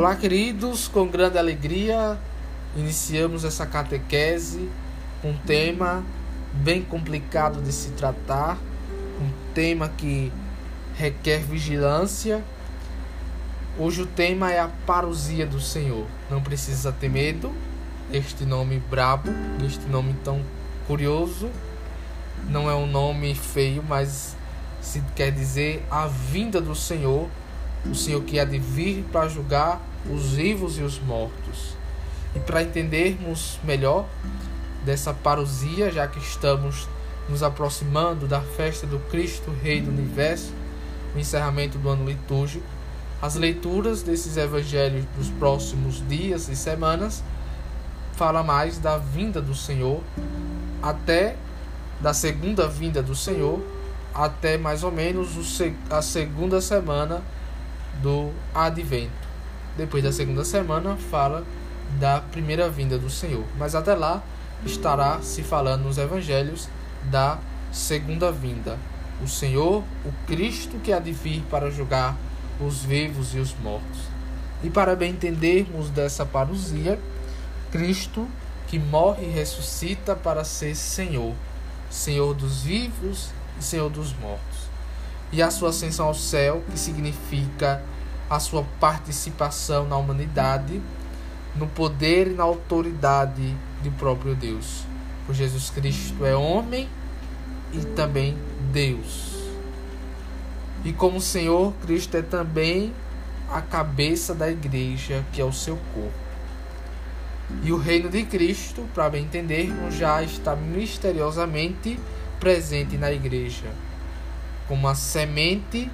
Olá, queridos, com grande alegria iniciamos essa catequese um tema bem complicado de se tratar, um tema que requer vigilância. Hoje o tema é a parousia do Senhor. Não precisa ter medo, este nome brabo, este nome tão curioso. Não é um nome feio, mas se quer dizer a vinda do Senhor, o Senhor que há de vir para julgar os vivos e os mortos. E para entendermos melhor dessa parousia, já que estamos nos aproximando da festa do Cristo Rei do Universo, o encerramento do ano litúrgico, as leituras desses evangelhos dos próximos dias e semanas fala mais da vinda do Senhor até da segunda vinda do Senhor até mais ou menos a segunda semana do advento. Depois da segunda semana fala da primeira vinda do Senhor, mas até lá estará se falando nos evangelhos da segunda vinda. O Senhor, o Cristo que há de vir para julgar os vivos e os mortos. E para bem entendermos dessa parousia, Cristo que morre e ressuscita para ser Senhor, Senhor dos vivos e Senhor dos mortos. E a sua ascensão ao céu, que significa a sua participação na humanidade, no poder e na autoridade do próprio Deus. Pois Jesus Cristo é homem e também Deus. E como Senhor, Cristo é também a cabeça da igreja, que é o seu corpo. E o reino de Cristo, para bem entendermos, já está misteriosamente presente na igreja, como a semente,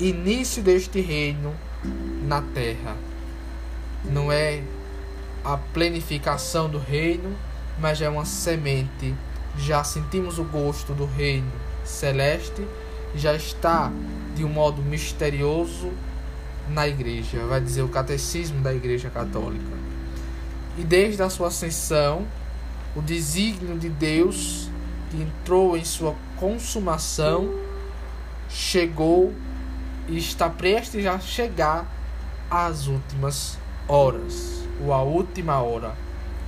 início deste reino na terra. Não é a plenificação do reino, mas é uma semente. Já sentimos o gosto do reino celeste, já está de um modo misterioso na igreja, vai dizer o catecismo da Igreja Católica. E desde a sua ascensão, o desígnio de Deus que entrou em sua consumação chegou e está prestes a chegar às últimas horas, ou a última hora,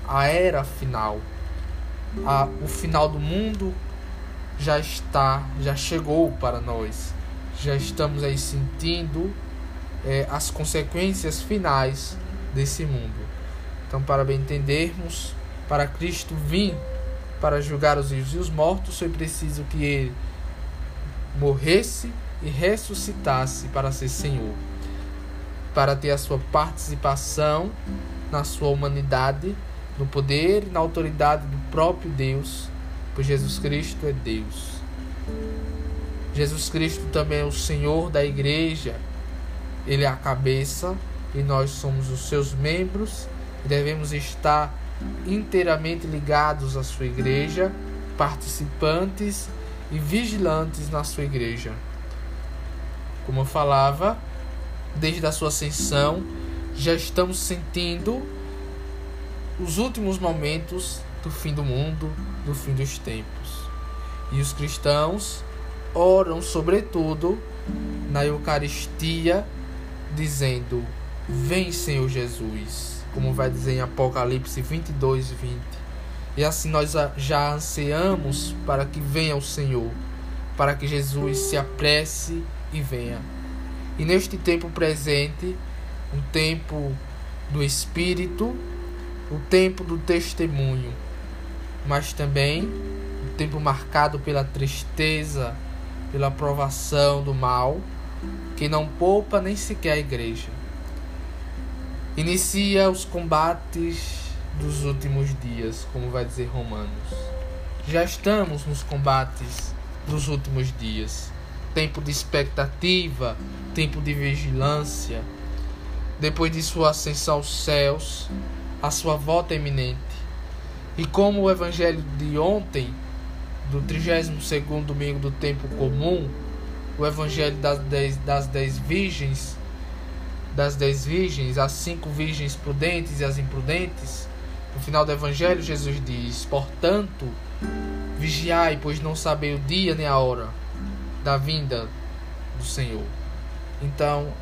a era final. A, o final do mundo já está, já chegou para nós. Já estamos aí sentindo é, as consequências finais desse mundo. Então, para bem entendermos, para Cristo vir para julgar os vivos e os mortos, foi preciso que ele morresse e ressuscitasse para ser Senhor, para ter a sua participação na sua humanidade, no poder e na autoridade do próprio Deus, pois Jesus Cristo é Deus. Jesus Cristo também é o Senhor da igreja, ele é a cabeça e nós somos os seus membros e devemos estar inteiramente ligados à sua igreja, participantes e vigilantes na sua igreja. Como eu falava, desde a sua ascensão, já estamos sentindo os últimos momentos do fim do mundo, do fim dos tempos. E os cristãos oram, sobretudo, na Eucaristia, dizendo: Vem, Senhor Jesus, como vai dizer em Apocalipse 22, 20. E assim nós já ansiamos para que venha o Senhor, para que Jesus se apresse e venha. E neste tempo presente, um tempo do Espírito, o tempo do testemunho, mas também um tempo marcado pela tristeza, pela provação do mal, que não poupa nem sequer a igreja. Inicia os combates dos últimos dias, como vai dizer Romanos. Já estamos nos combates dos últimos dias tempo de expectativa, tempo de vigilância. Depois de sua ascensão aos céus, a sua volta é iminente. E como o evangelho de ontem, do 32 domingo do tempo comum, o evangelho das dez, das dez virgens, das dez virgens, as cinco virgens prudentes e as imprudentes, no final do evangelho Jesus diz: Portanto, vigiai, pois não sabei o dia nem a hora da vinda do Senhor. Então,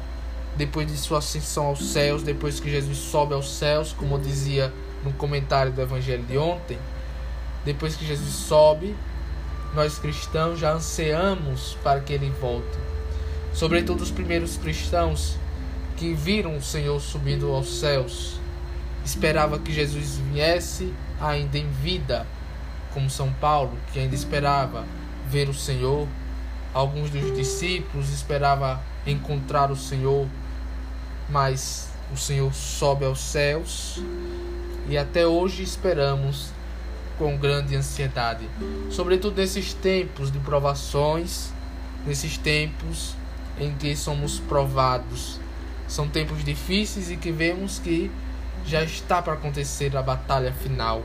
depois de sua ascensão aos céus, depois que Jesus sobe aos céus, como dizia no comentário do evangelho de ontem, depois que Jesus sobe, nós cristãos já ansiamos para que ele volte. Sobretudo os primeiros cristãos que viram o Senhor subindo aos céus, esperava que Jesus viesse ainda em vida, como São Paulo, que ainda esperava ver o Senhor. Alguns dos discípulos esperavam encontrar o Senhor, mas o Senhor sobe aos céus e até hoje esperamos com grande ansiedade, sobretudo nesses tempos de provações, nesses tempos em que somos provados. São tempos difíceis e que vemos que já está para acontecer a batalha final.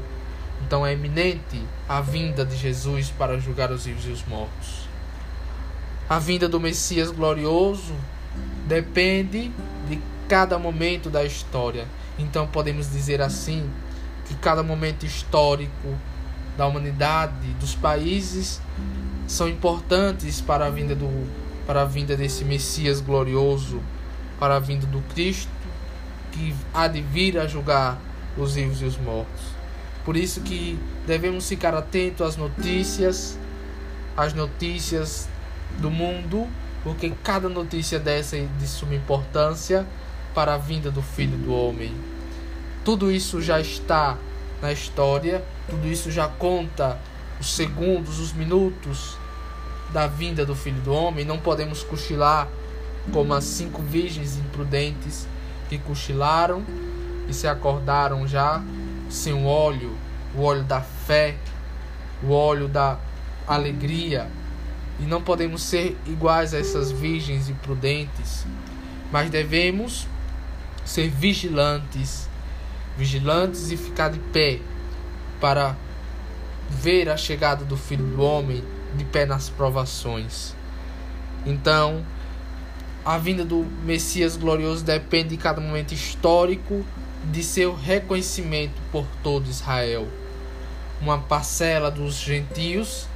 Então é iminente a vinda de Jesus para julgar os vivos e os mortos. A vinda do Messias glorioso depende de cada momento da história. Então podemos dizer assim que cada momento histórico da humanidade, dos países, são importantes para a vinda do para a vinda desse Messias glorioso, para a vinda do Cristo que há de vir a julgar os vivos e os mortos. Por isso que devemos ficar atentos às notícias, às notícias do mundo, porque cada notícia dessa é de suma importância para a vinda do Filho do Homem. Tudo isso já está na história, tudo isso já conta os segundos, os minutos da vinda do Filho do Homem. Não podemos cochilar como as cinco virgens imprudentes que cochilaram e se acordaram já sem o óleo, o óleo da fé, o óleo da alegria. E não podemos ser iguais a essas virgens imprudentes, mas devemos ser vigilantes, vigilantes e ficar de pé para ver a chegada do Filho do Homem de pé nas provações. Então, a vinda do Messias glorioso depende de cada momento histórico de seu reconhecimento por todo Israel. Uma parcela dos gentios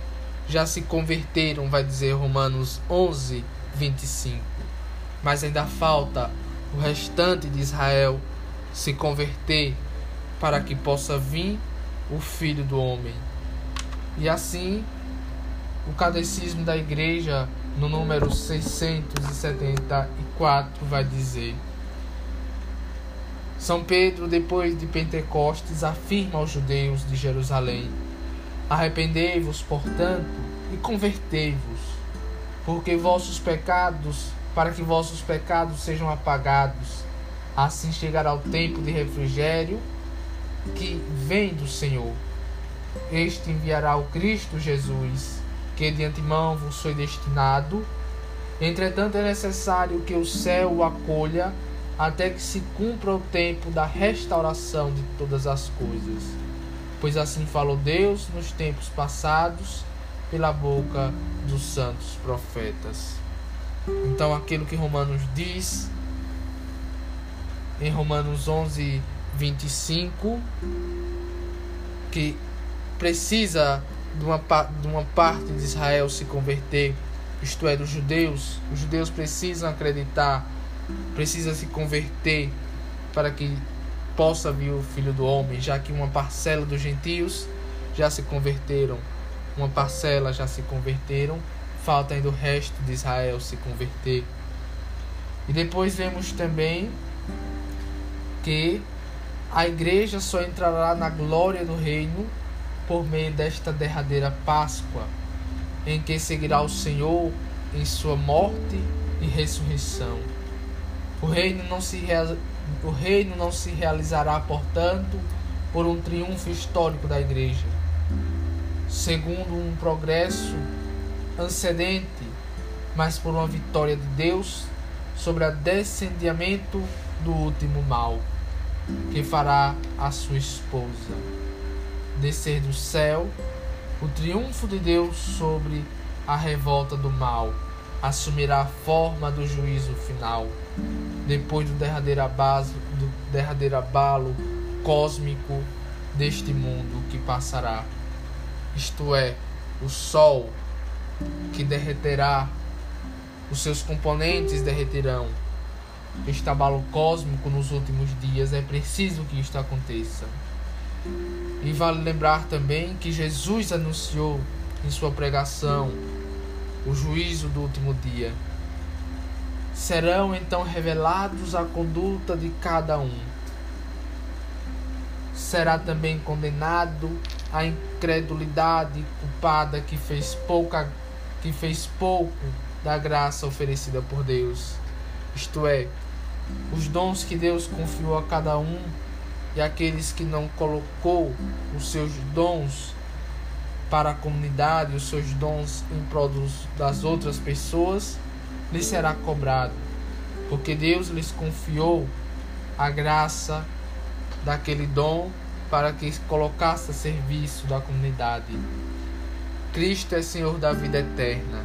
já se converteram, vai dizer Romanos 11, 25. Mas ainda falta o restante de Israel se converter para que possa vir o Filho do Homem. E assim, o catecismo da igreja no número 674, vai dizer: São Pedro, depois de Pentecostes, afirma aos judeus de Jerusalém: Arrependei-vos, portanto, e convertei-vos, porque vossos pecados, para que vossos pecados sejam apagados, assim chegará o tempo de refrigério que vem do Senhor. Este enviará o Cristo Jesus que de antemão vos foi destinado. Entretanto, é necessário que o céu o acolha até que se cumpra o tempo da restauração de todas as coisas. Pois assim falou Deus nos tempos passados pela boca dos santos profetas. Então, aquilo que Romanos diz em Romanos 11, 25, que precisa de uma, de uma parte de Israel se converter, isto é, dos judeus, os judeus precisam acreditar, precisam se converter para que possa vir o Filho do Homem, já que uma parcela dos gentios já se converteram, uma parcela já se converteram, falta ainda o resto de Israel se converter. E depois vemos também que a igreja só entrará na glória do reino por meio desta derradeira Páscoa, em que seguirá o Senhor em sua morte e ressurreição. O reino não se, o reino não se realizará, portanto, por um triunfo histórico da Igreja, segundo um progresso antecedente, mas por uma vitória de Deus sobre o descendiamento do último mal, que fará a sua esposa descer do céu, o triunfo de Deus sobre a revolta do mal assumirá a forma do juízo final, depois do derradeiro, abaso, do derradeiro abalo cósmico deste mundo que passará. Isto é, o Sol que derreterá, os seus componentes derreterão, este abalo cósmico nos últimos dias, é preciso que isto aconteça. E vale lembrar também que Jesus anunciou em sua pregação o juízo do último dia. Serão então revelados a conduta de cada um. Será também condenado a incredulidade culpada que fez pouca que fez pouco da graça oferecida por Deus. Isto é, os dons que Deus confiou a cada um e aqueles que não colocou os seus dons para a comunidade, os seus dons em prol das outras pessoas, lhes será cobrado, porque Deus lhes confiou a graça daquele dom para que colocasse a serviço da comunidade. Cristo é Senhor da vida eterna,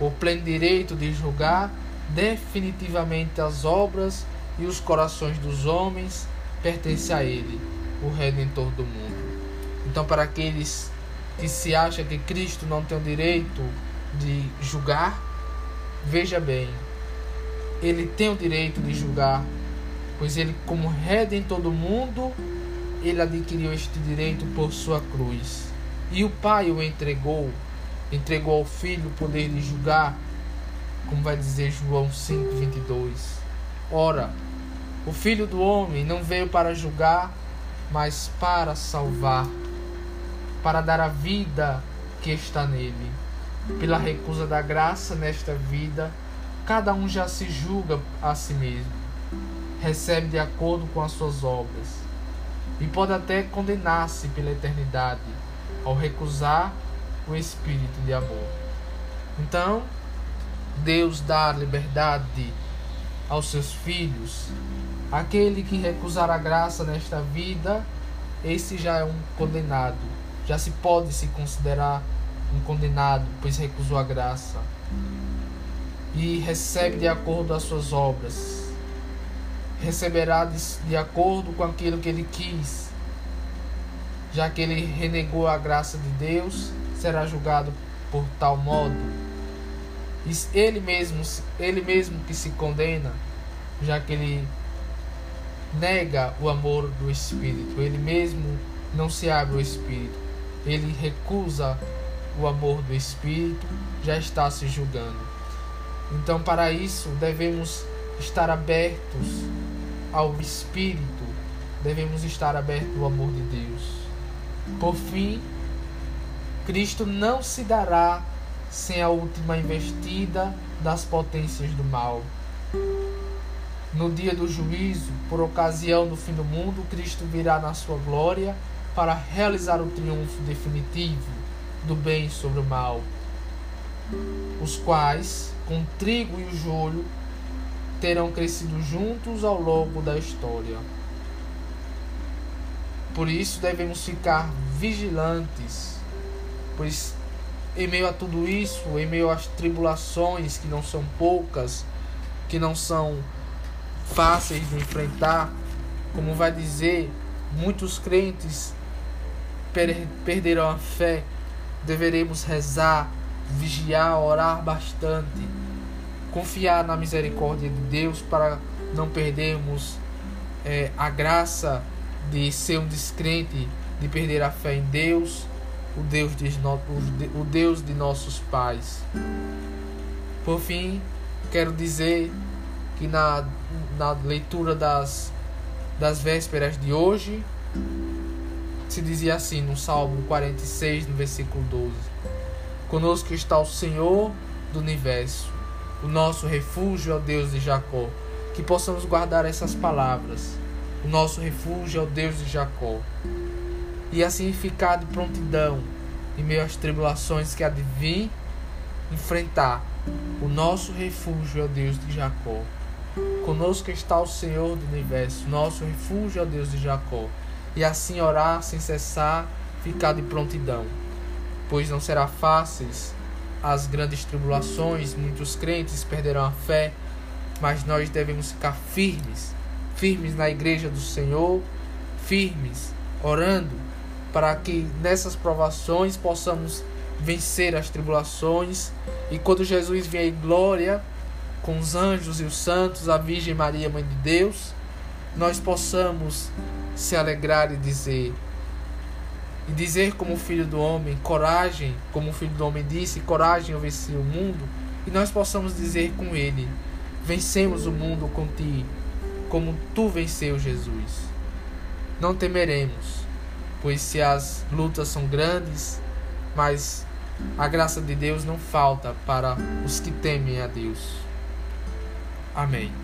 o pleno direito de julgar definitivamente as obras e os corações dos homens pertence a Ele, o Redentor do mundo. Então, para aqueles que se acham que Cristo não tem o direito de julgar, veja bem, Ele tem o direito de julgar, pois Ele, como Redentor do mundo, Ele adquiriu este direito por sua cruz. E o Pai o entregou, entregou ao Filho o poder de julgar, como vai dizer João 5,22. Ora, o Filho do Homem não veio para julgar, mas para salvar, para dar a vida que está nele. Pela recusa da graça nesta vida, cada um já se julga a si mesmo, recebe de acordo com as suas obras, e pode até condenar-se pela eternidade ao recusar o Espírito de amor. Então, Deus dá liberdade aos seus filhos Aquele que recusar a graça nesta vida, esse já é um condenado. Já se pode se considerar um condenado, pois recusou a graça. E recebe de acordo às suas obras. Receberá de, de acordo com aquilo que ele quis. Já que ele renegou a graça de Deus, será julgado por tal modo. Ele mesmo, ele mesmo que se condena, já que ele nega o amor do Espírito, ele mesmo não se abre ao Espírito, ele recusa o amor do Espírito, já está se julgando. Então, para isso, devemos estar abertos ao Espírito, devemos estar abertos ao amor de Deus. Por fim, Cristo não se dará sem a última investida das potências do mal no dia do juízo, por ocasião do fim do mundo, Cristo virá na sua glória para realizar o triunfo definitivo do bem sobre o mal, os quais, com trigo e o joio, terão crescido juntos ao longo da história. Por isso devemos ficar vigilantes, pois em meio a tudo isso, em meio às tribulações que não são poucas, que não são fáceis de enfrentar, como vai dizer, muitos crentes per perderão a fé. Deveremos rezar, vigiar, orar bastante, confiar na misericórdia de Deus para não perdermos é, a graça de ser um descrente, de perder a fé em Deus, o Deus de, o Deus de nossos pais. Por fim, quero dizer que na, na leitura das, das vésperas de hoje se dizia assim no Salmo 46, no versículo 12: Conosco está o Senhor do universo, o nosso refúgio é o Deus de Jacó. Que possamos guardar essas palavras. O nosso refúgio é o Deus de Jacó. E assim ficar de prontidão em meio às tribulações que há enfrentar. O nosso refúgio é o Deus de Jacó. Conosco está o Senhor do universo, nosso refúgio é o Deus de Jacó. E assim orar sem cessar, ficar de prontidão. Pois não será fáceis as grandes tribulações, muitos crentes perderão a fé, mas nós devemos ficar firmes, firmes na igreja do Senhor, firmes, orando, para que nessas provações possamos vencer as tribulações e quando Jesus vier em glória, com os anjos e os santos, a Virgem Maria, Mãe de Deus, nós possamos se alegrar e dizer: e dizer como filho do homem, coragem, como o filho do homem disse, coragem eu venci o mundo, e nós possamos dizer com ele: vencemos o mundo com ti, como tu venceu Jesus. Não temeremos, pois se as lutas são grandes, mas a graça de Deus não falta para os que temem a Deus. Amém.